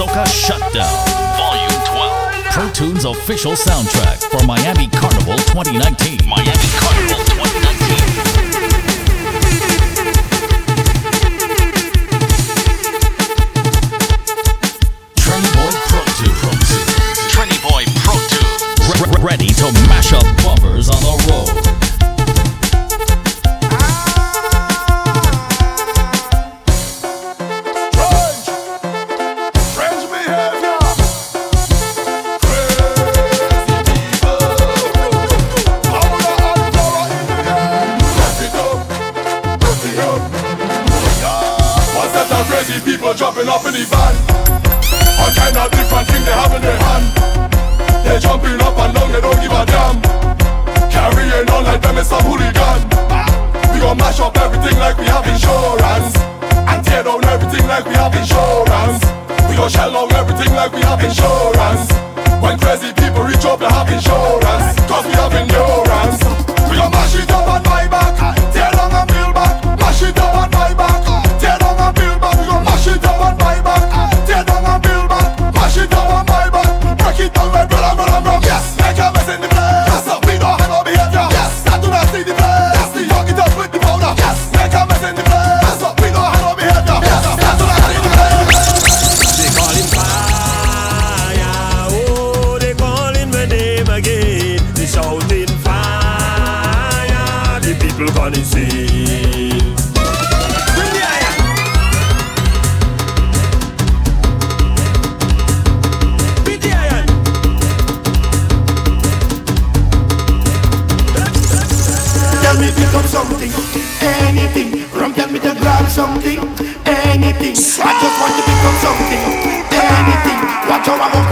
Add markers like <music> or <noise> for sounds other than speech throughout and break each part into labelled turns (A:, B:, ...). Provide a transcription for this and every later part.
A: Soca Shutdown, Volume 12. ProTunes official soundtrack for Miami Carnival 2019. Miami Carnival 2019.
B: something, anything. I just want to become something, anything. Watch how I
C: move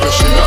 A: professional.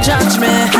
A: judge me.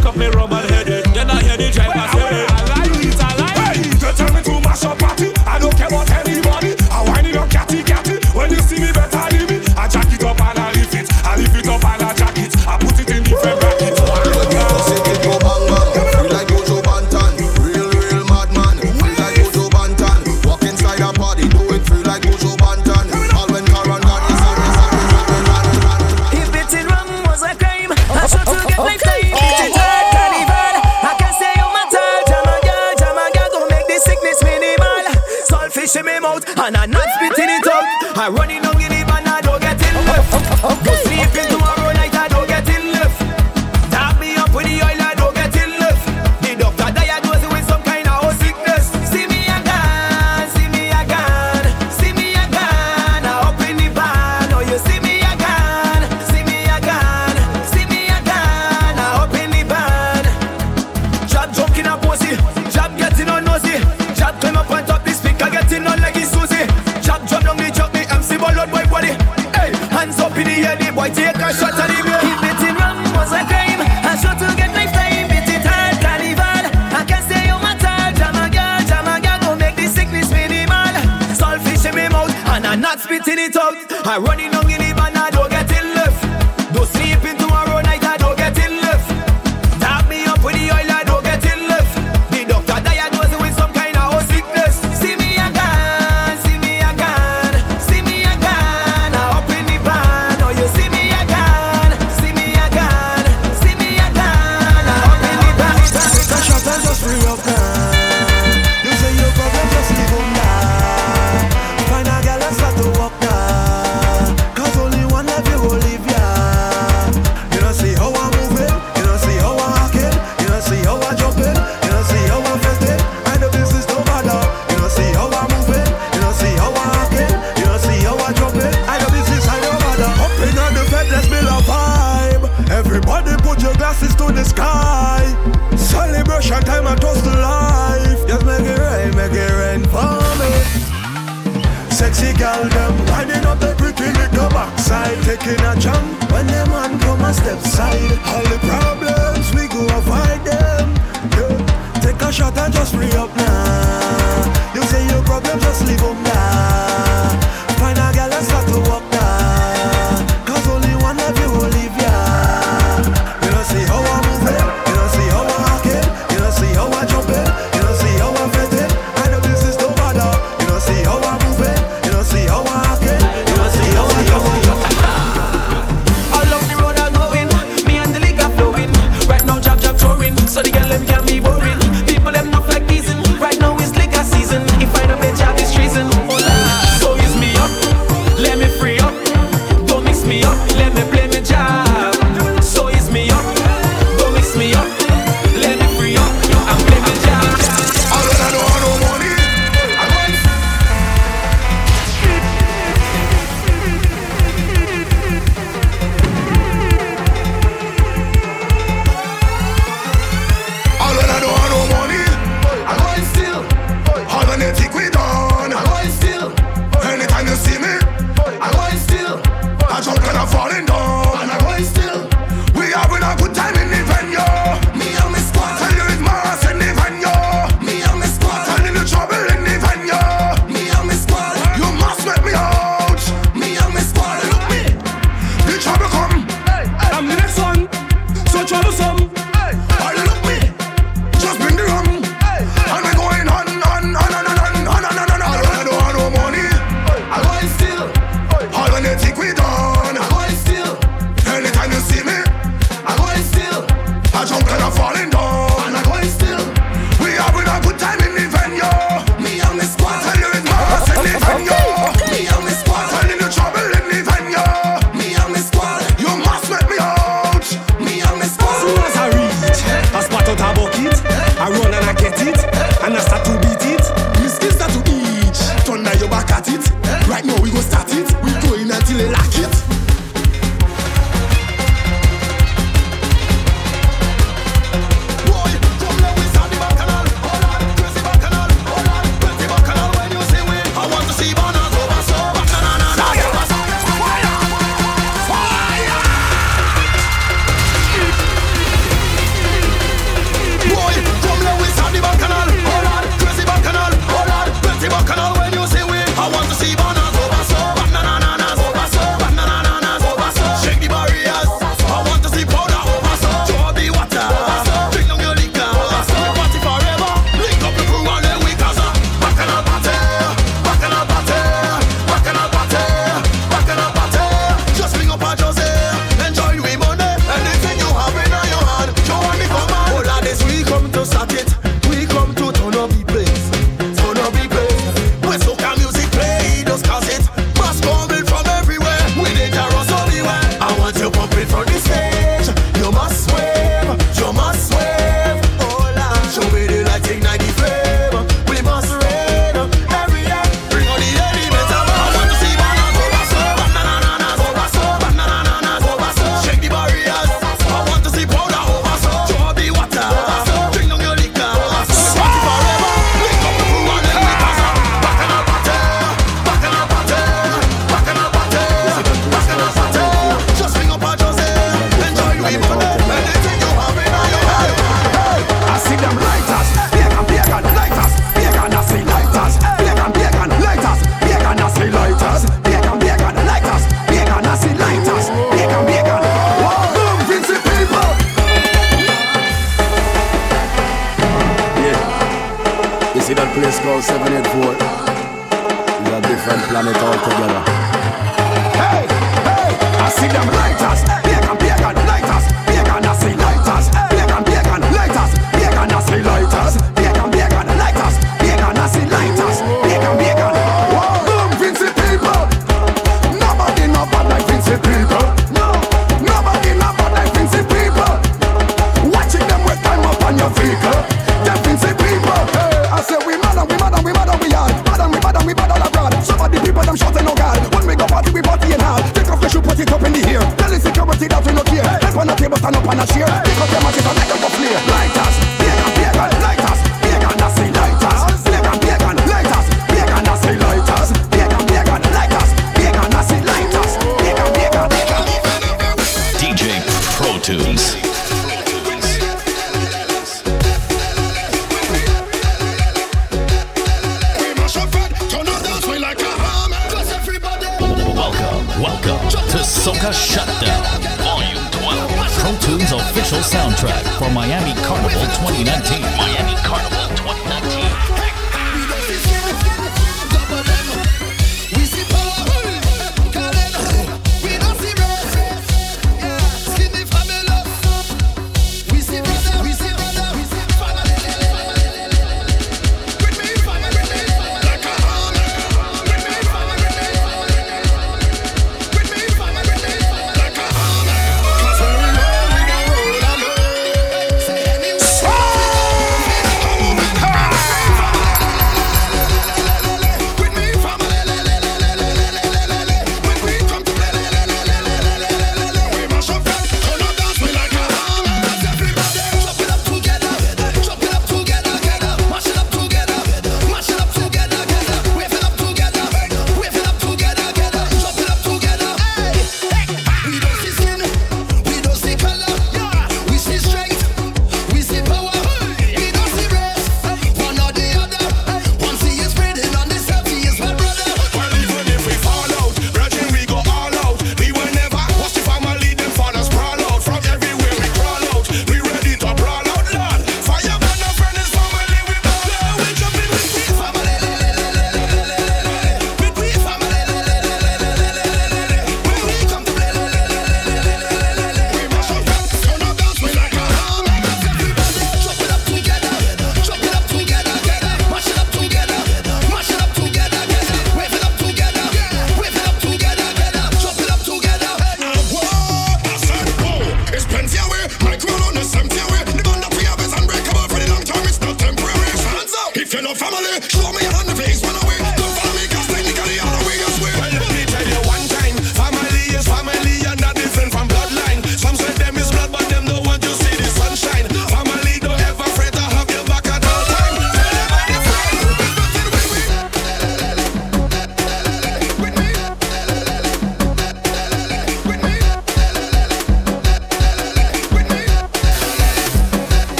D: pick up me rum and headed. Then I hear the driver say.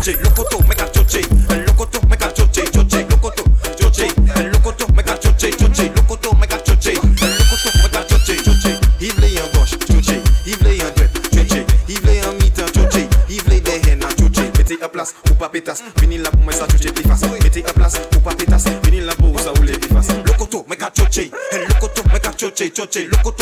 E: choche, loco tú, me cachoche, el loco tú, me
F: cachoche, choche,
G: loco tú, choche, el loco tú, me cachoche, choche, loco tú, me cachoche, el loco tú, me cachoche, choche, il vle en gauche, choche, il vle en droite, choche, il vle en mi-temps, choche, il vle derrière, choche, Mete à place ou pas pétasse, vini là pour choche plus Mete à place ou pas pétasse, vini là pour ça ou les loco tú, me cachoche, el
H: loco tú, me cachoche,
I: choche, loco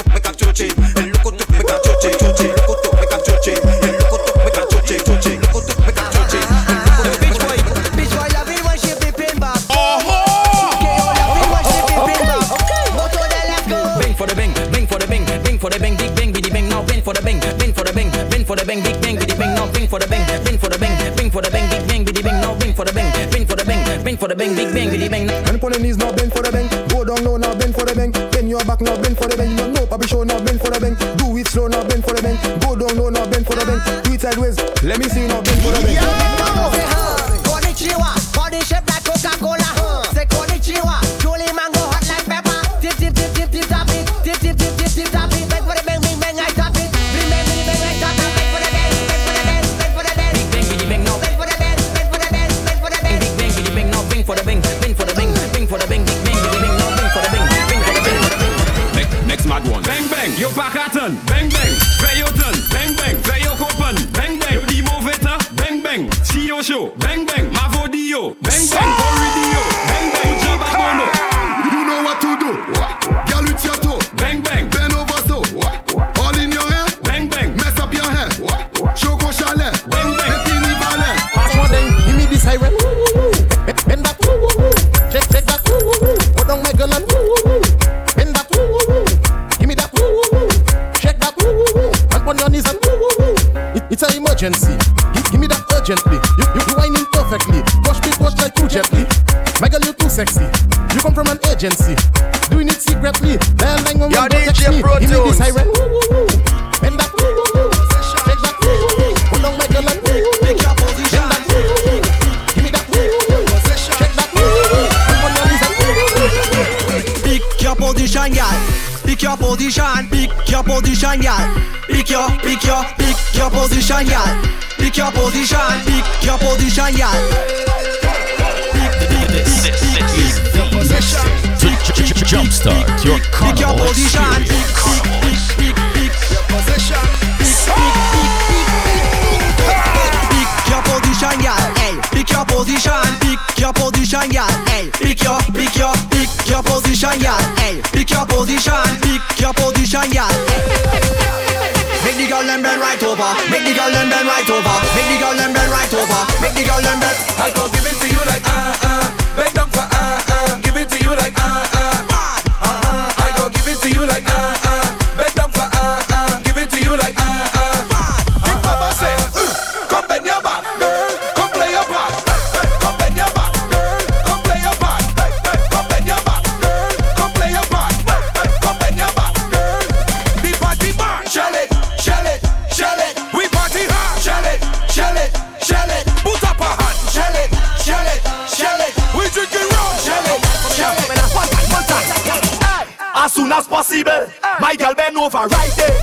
I: clutch like
H: too gently. My girl, you too sexy. You come from an agency. Doing it secretly.
G: Then
H: I'm gonna
G: DJ
H: me. Give me this
G: high
H: rent. woo, woo. Bend back. Woo, woo, woo. Take back. Woo, woo, woo. Pull down my girl like woo, woo, woo. Bend back. Give me that. Woo, woo, back. Come on, Lisa. Woo, woo, woo.
I: Pick your position, girl. Pick your position. Pick your position, girl. Pick your, pick your, pick your position, girl. Pick your position. Pick your position,
J: girl. Jumpstart your carnival experience.
I: Position. Pick your position, girl. Hey, pick your position. Pick your position, girl. Pick your, pick your, pick your position, girl. Hey, pick your position. Pick your position, girl. Make the girl and bend right over. Make the girl and bend right over. Make the girl and bend right over. Make the girl and bend.
K: I'll give it to you.
D: over right
L: there.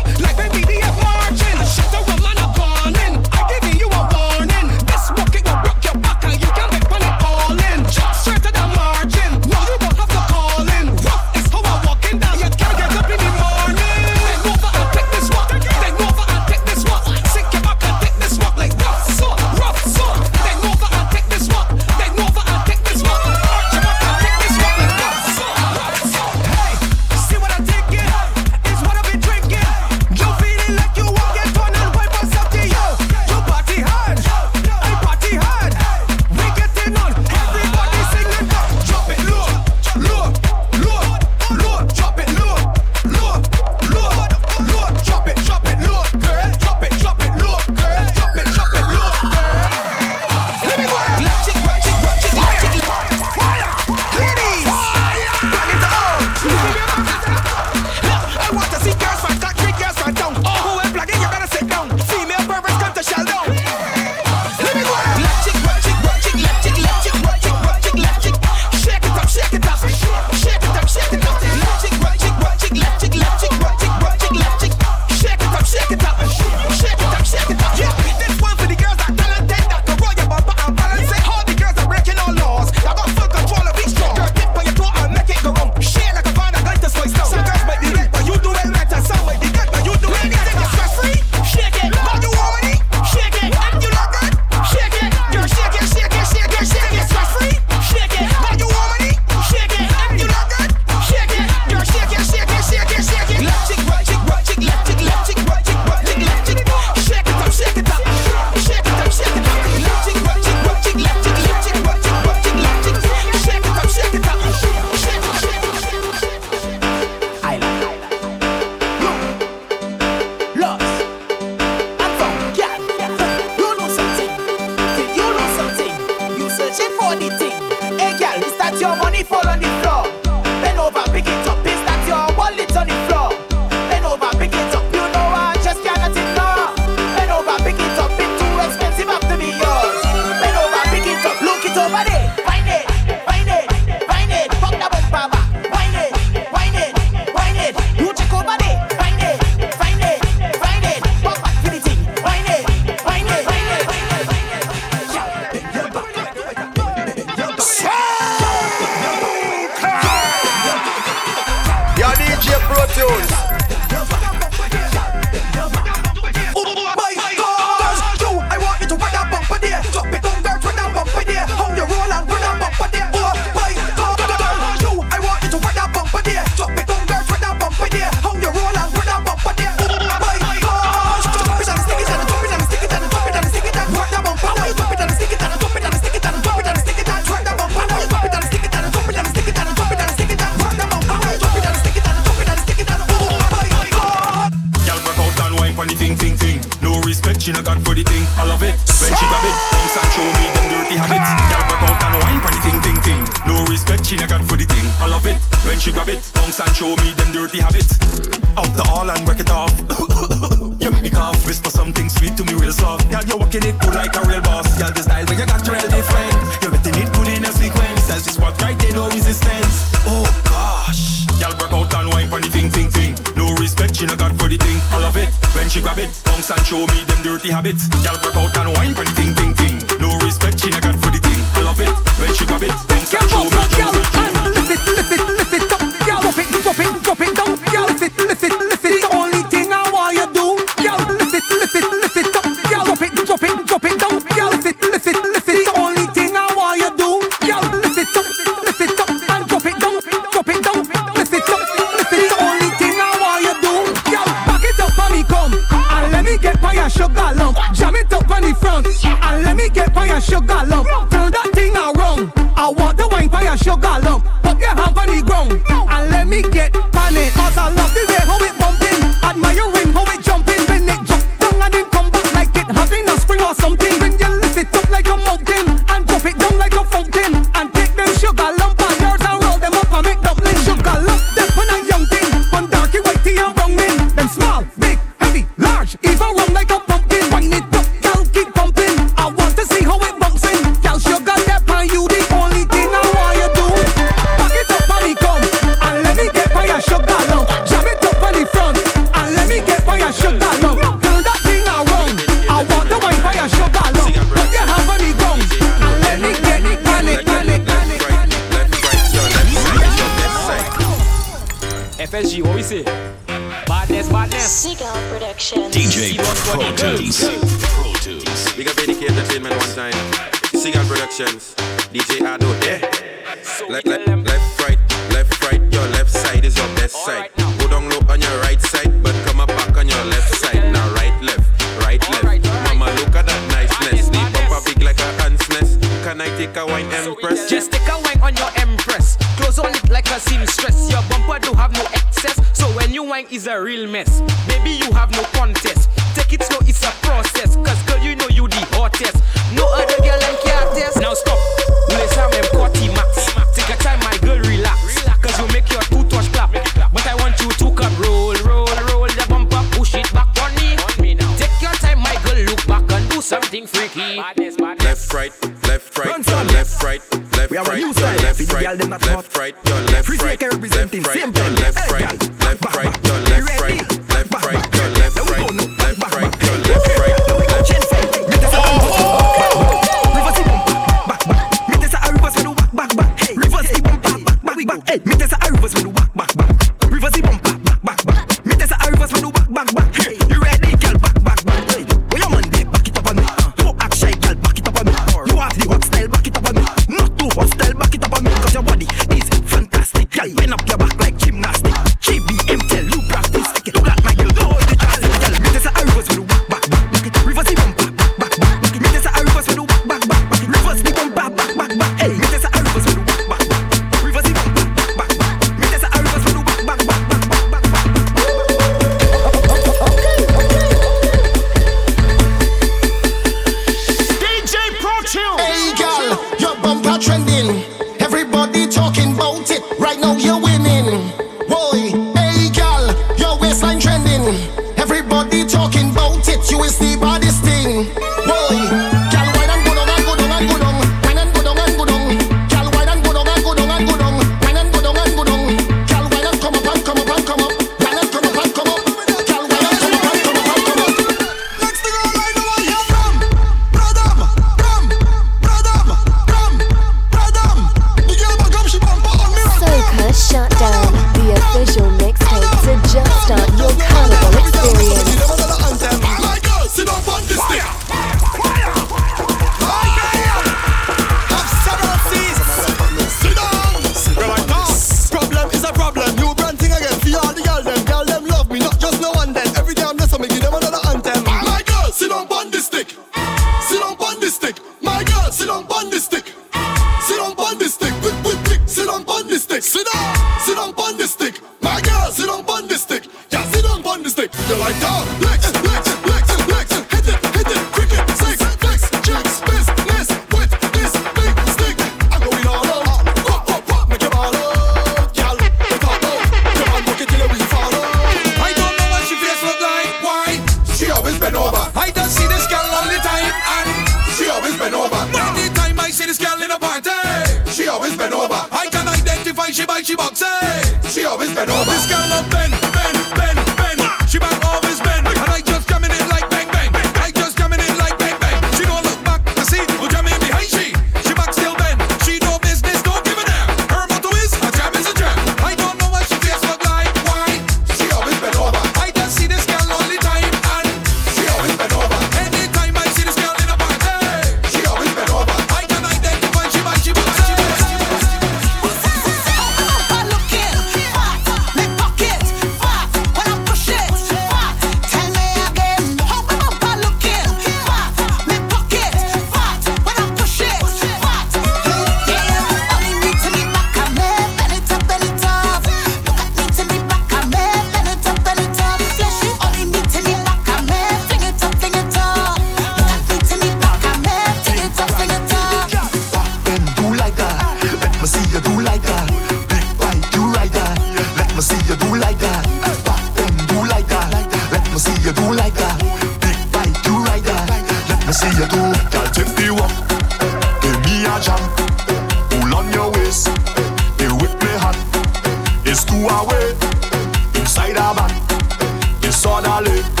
M: spider-man. You saw the look.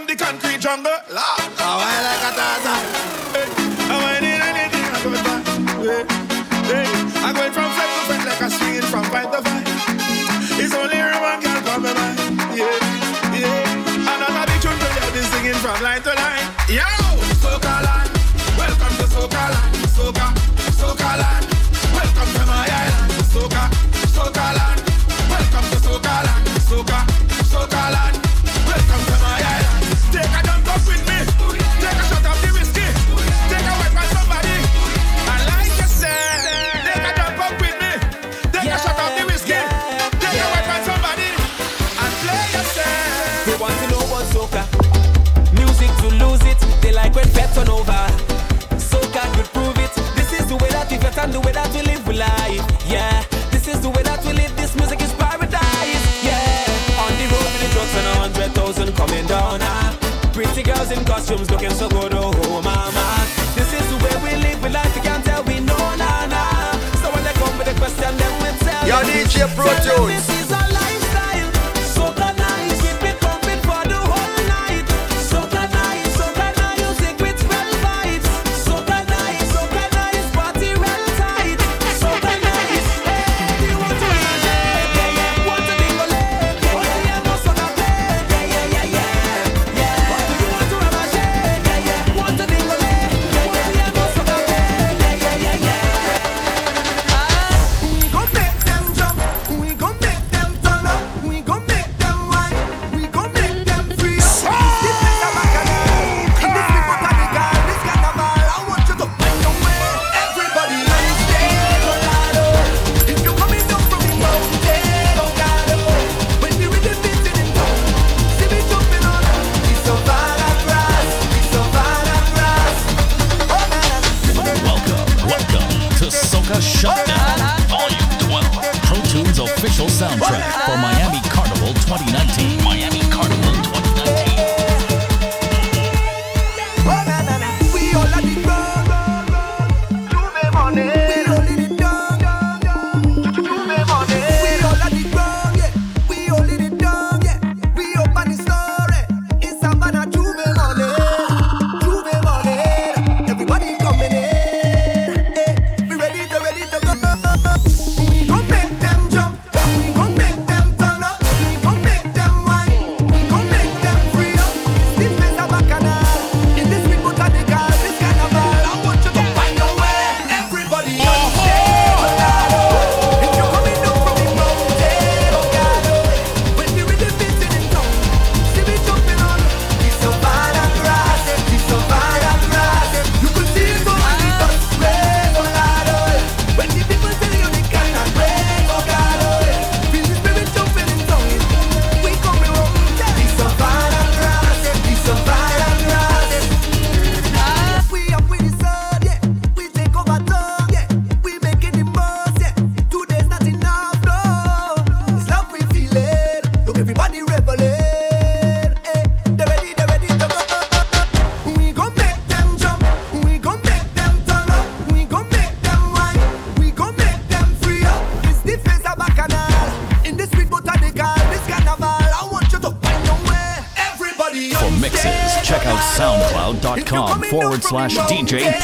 C: from the
G: country. over. So
M: God will prove it. This is the way that we fit and the way that we live life. Yeah, this is the way that we live. This music is paradise. Yeah, on the road with the drugs and a hundred thousand coming down. Ah. Pretty girls in costumes looking so good, oh, oh mama. This is the way we live with life. You can't tell we know, nah nah. So when they come with a the question, then we tell.
D: Yo, DJ Pro
N: slash DJ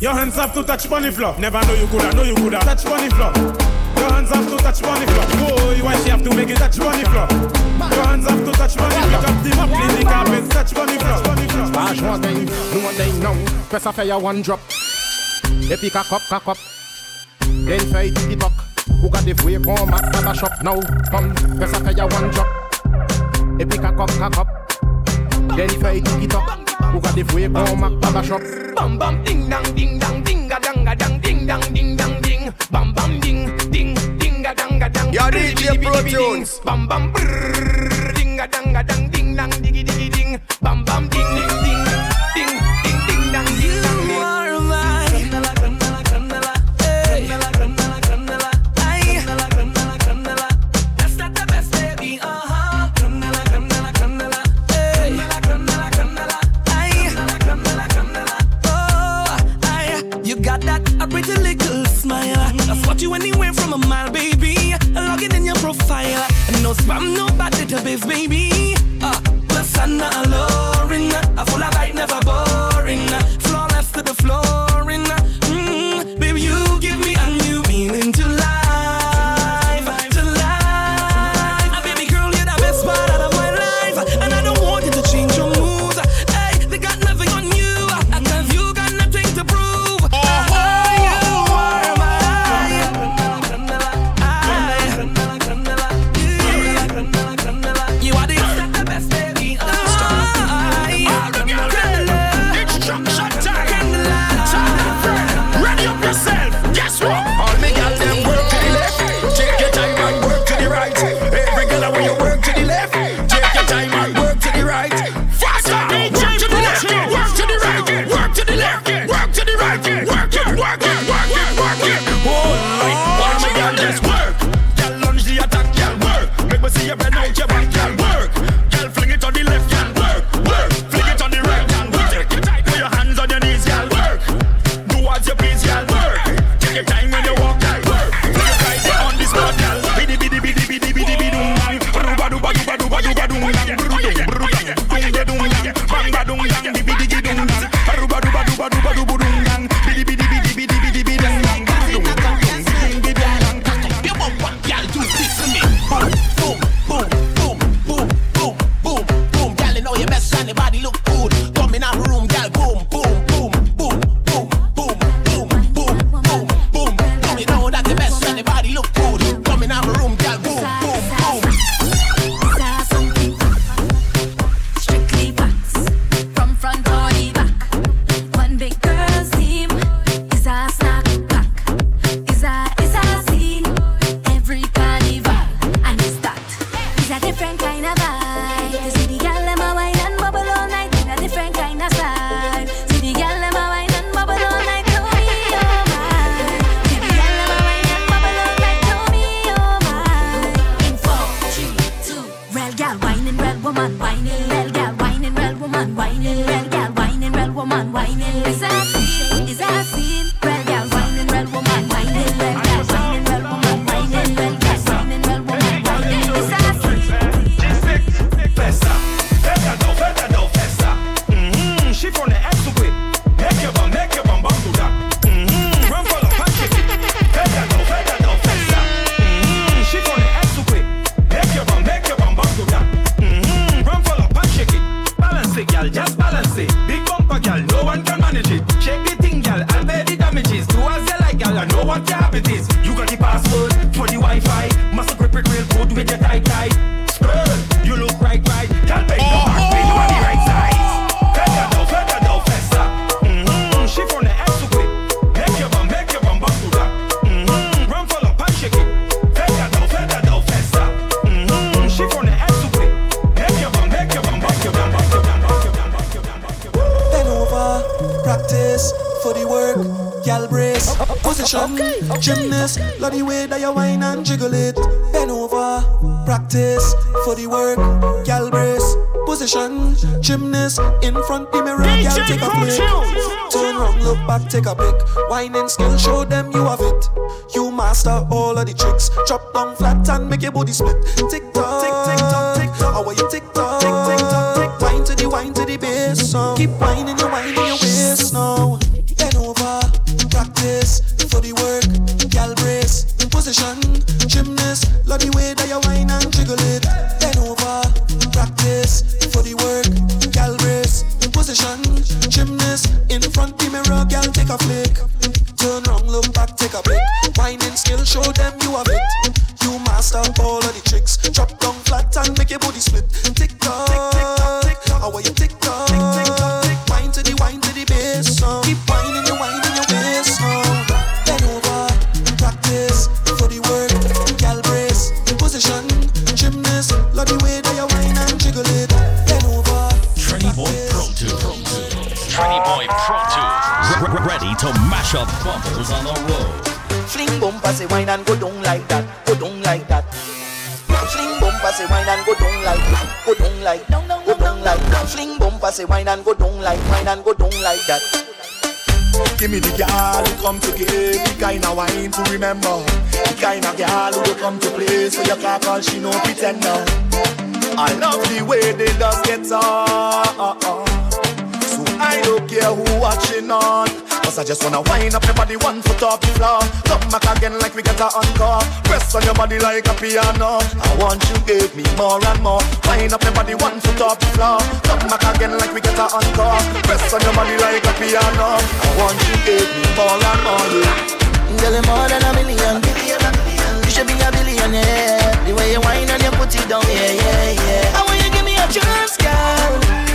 O: Your
P: hands have to touch bunny floor. Never know you coulda, know you coulda touch bunny floor. Your hands have to touch bunny floor. Oh, you want she have to make it touch bunny floor? Your hands have to touch bunny floor. Pick up the mop, clean the carpet, touch bunny floor.
H: Bash one thing, no one thing now. Press a fire one drop. If you cock up, cock up. Then fight the buck. Who got the way come at the shop now? Come, press a fire one drop. If you cock up, cock up. Then fight the buck. Ou ka defwe kon mak pa ba
Q: Bam bam. Ding dang ding dang ding ga dang ga dang ding dang ding dang ding. Bam bam ding ding ding ga dang ga dang.
R: Ya DJ Pro-Jones.
Q: Bam bam. Brrrr ding ga dang ga dang ding dang digi digi ding. Bam bam ding ding
D: I'm nobody to beef, baby.
Q: work it, work it. Oh, Lord, watch it, work.
G: sci-fi. Muscle grip it real good with your tight tight.
S: jiggle it, bend over, practice for the work, gal brace, position, gymnast in front the mirror, gal take a flick, turn round, look back, take a pic, whining skill, show them you have it, you master all of the tricks, drop down flat and make your body split, tick
G: come to give The kind of wine to remember. The kind of girl who come to play. So you can't call she no pretender. I love the way they just get on So I don't care who watching on. Cause I just wanna wind up your body one foot off the floor. Come back again like we got a encore. Press on your body like a piano. I want you give me more and more. Wind up your body one foot off the floor. Come back again like we got a encore. Press on your body like a piano. I want you give me more and more yeah.
T: Girl, more than a million, billion. You should be a billionaire. The way you wind and you put it down, yeah, yeah, yeah. I want you give me a chance, girl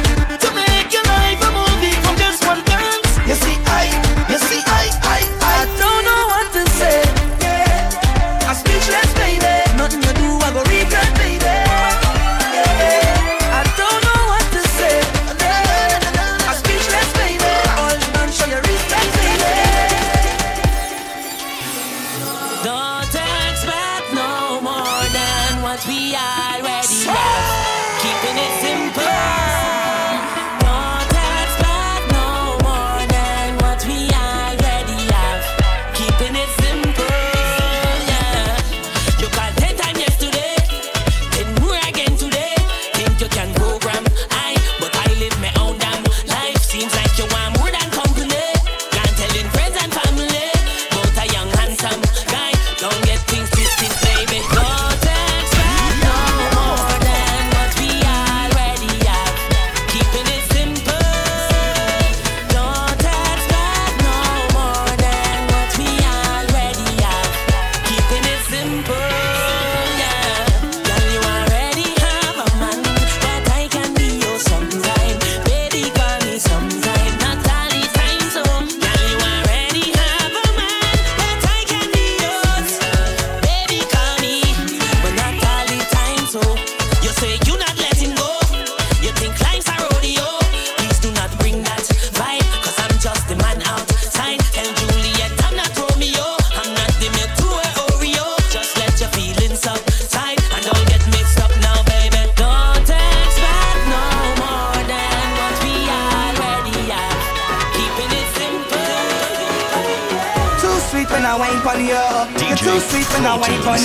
T: sweet when I wine on.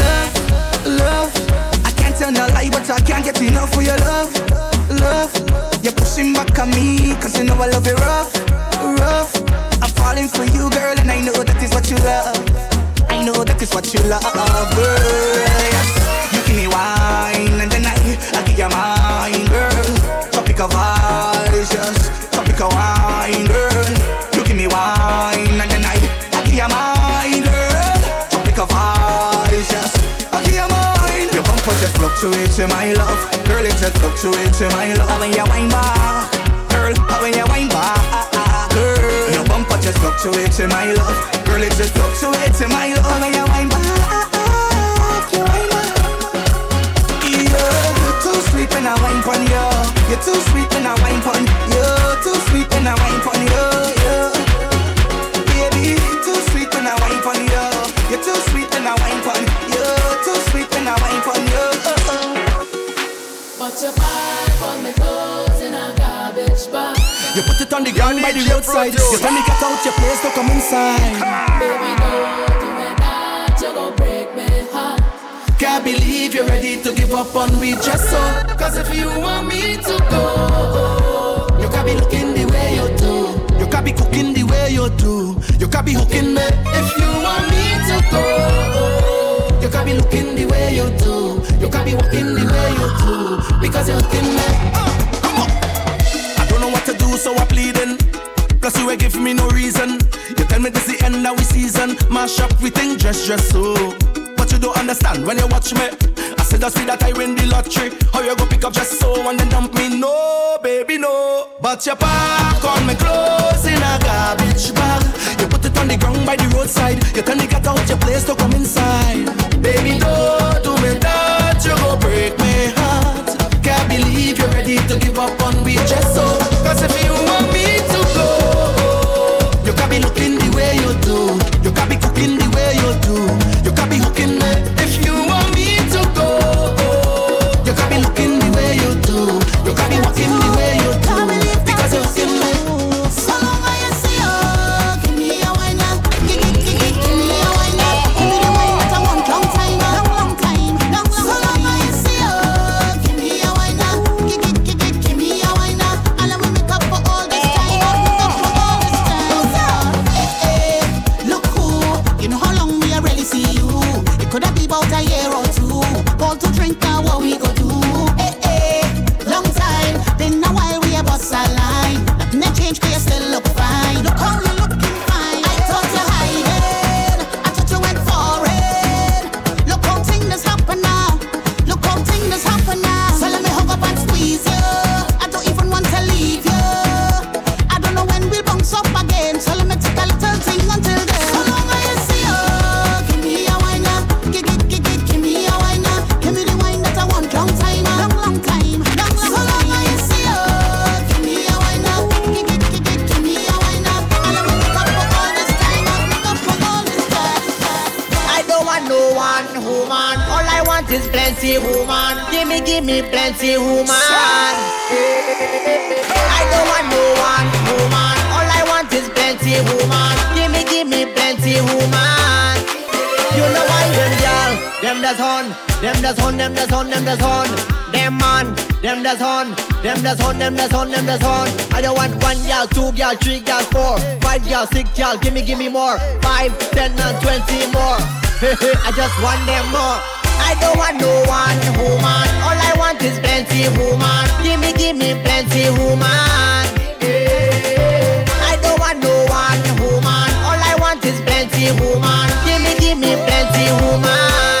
T: Love, love. I can't tell no lie, but I can't get enough for your love, love. You're pushing back on me, cause you know I love it rough, rough. I'm falling for you, girl, and I know that is what you love. I know that is what you love, girl. You give me wine and then I, I give you mine, girl. Tropical vibes, yes. Tropical
U: wine, girl. Tropic of eyes, yes. I give you mine. Your bumper just fluctuates in my love, girl. It just fluctuates in my love. When you wine back, girl. When you wine back, girl. Your bumper just fluctuates in my love, girl. It just fluctuates in my love. When you wine back, you wine back. You're too sweet when I wine pon you. You're too sweet when I wine pon you. Too sweet when I wine pon you. When I wine pon you. Too sweet when I wine pon you.
D: But your vibe on me clothes in a garbage bag.
U: You put it on the ground by the roadside. You tell me get out your place don't come inside.
D: Baby, don't do it that. You gon' break me heart.
U: Can't believe you're ready to give up on me just so.
D: Cause if you want me to go,
U: You can't be looking the way you do. You can't be cooking the way you do. You can't be hooking me.
D: if you want me to go,
U: You can looking the way you do. You can be walking the way you do. Because you're hooking me. Eh. Come on. I don't know what to do, so I'm pleading. Plus you ain't give me no reason. You tell me this the end of we season. Mash up we think just just so. But you don't understand when you watch me. I said that's see that I win the lottery. How you go pick up just so and then dump me? No, baby, no. But you pack on me clothes in a garbage bag. You put it on the ground by the roadside. You tell me get out your place to come inside. Baby, don't do me that. You go break my heart. Can't believe you're ready to give up on me just so. Cause if you want
C: woman. Give me, give me plenty woman. You know why them girl, them that's on, them that's on, them that's on, them that's on. Them man, them that's on, them that's on, them that's on, them that's on. I don't want one girl, two girl, three girl, four, five girl, six girl. Give me, give me more. Five, ten, and twenty more. <laughs> I just want them more. I don't want no one woman. All I want is plenty woman. Give me, give me plenty woman. Woman. Give me, give me plenty woman.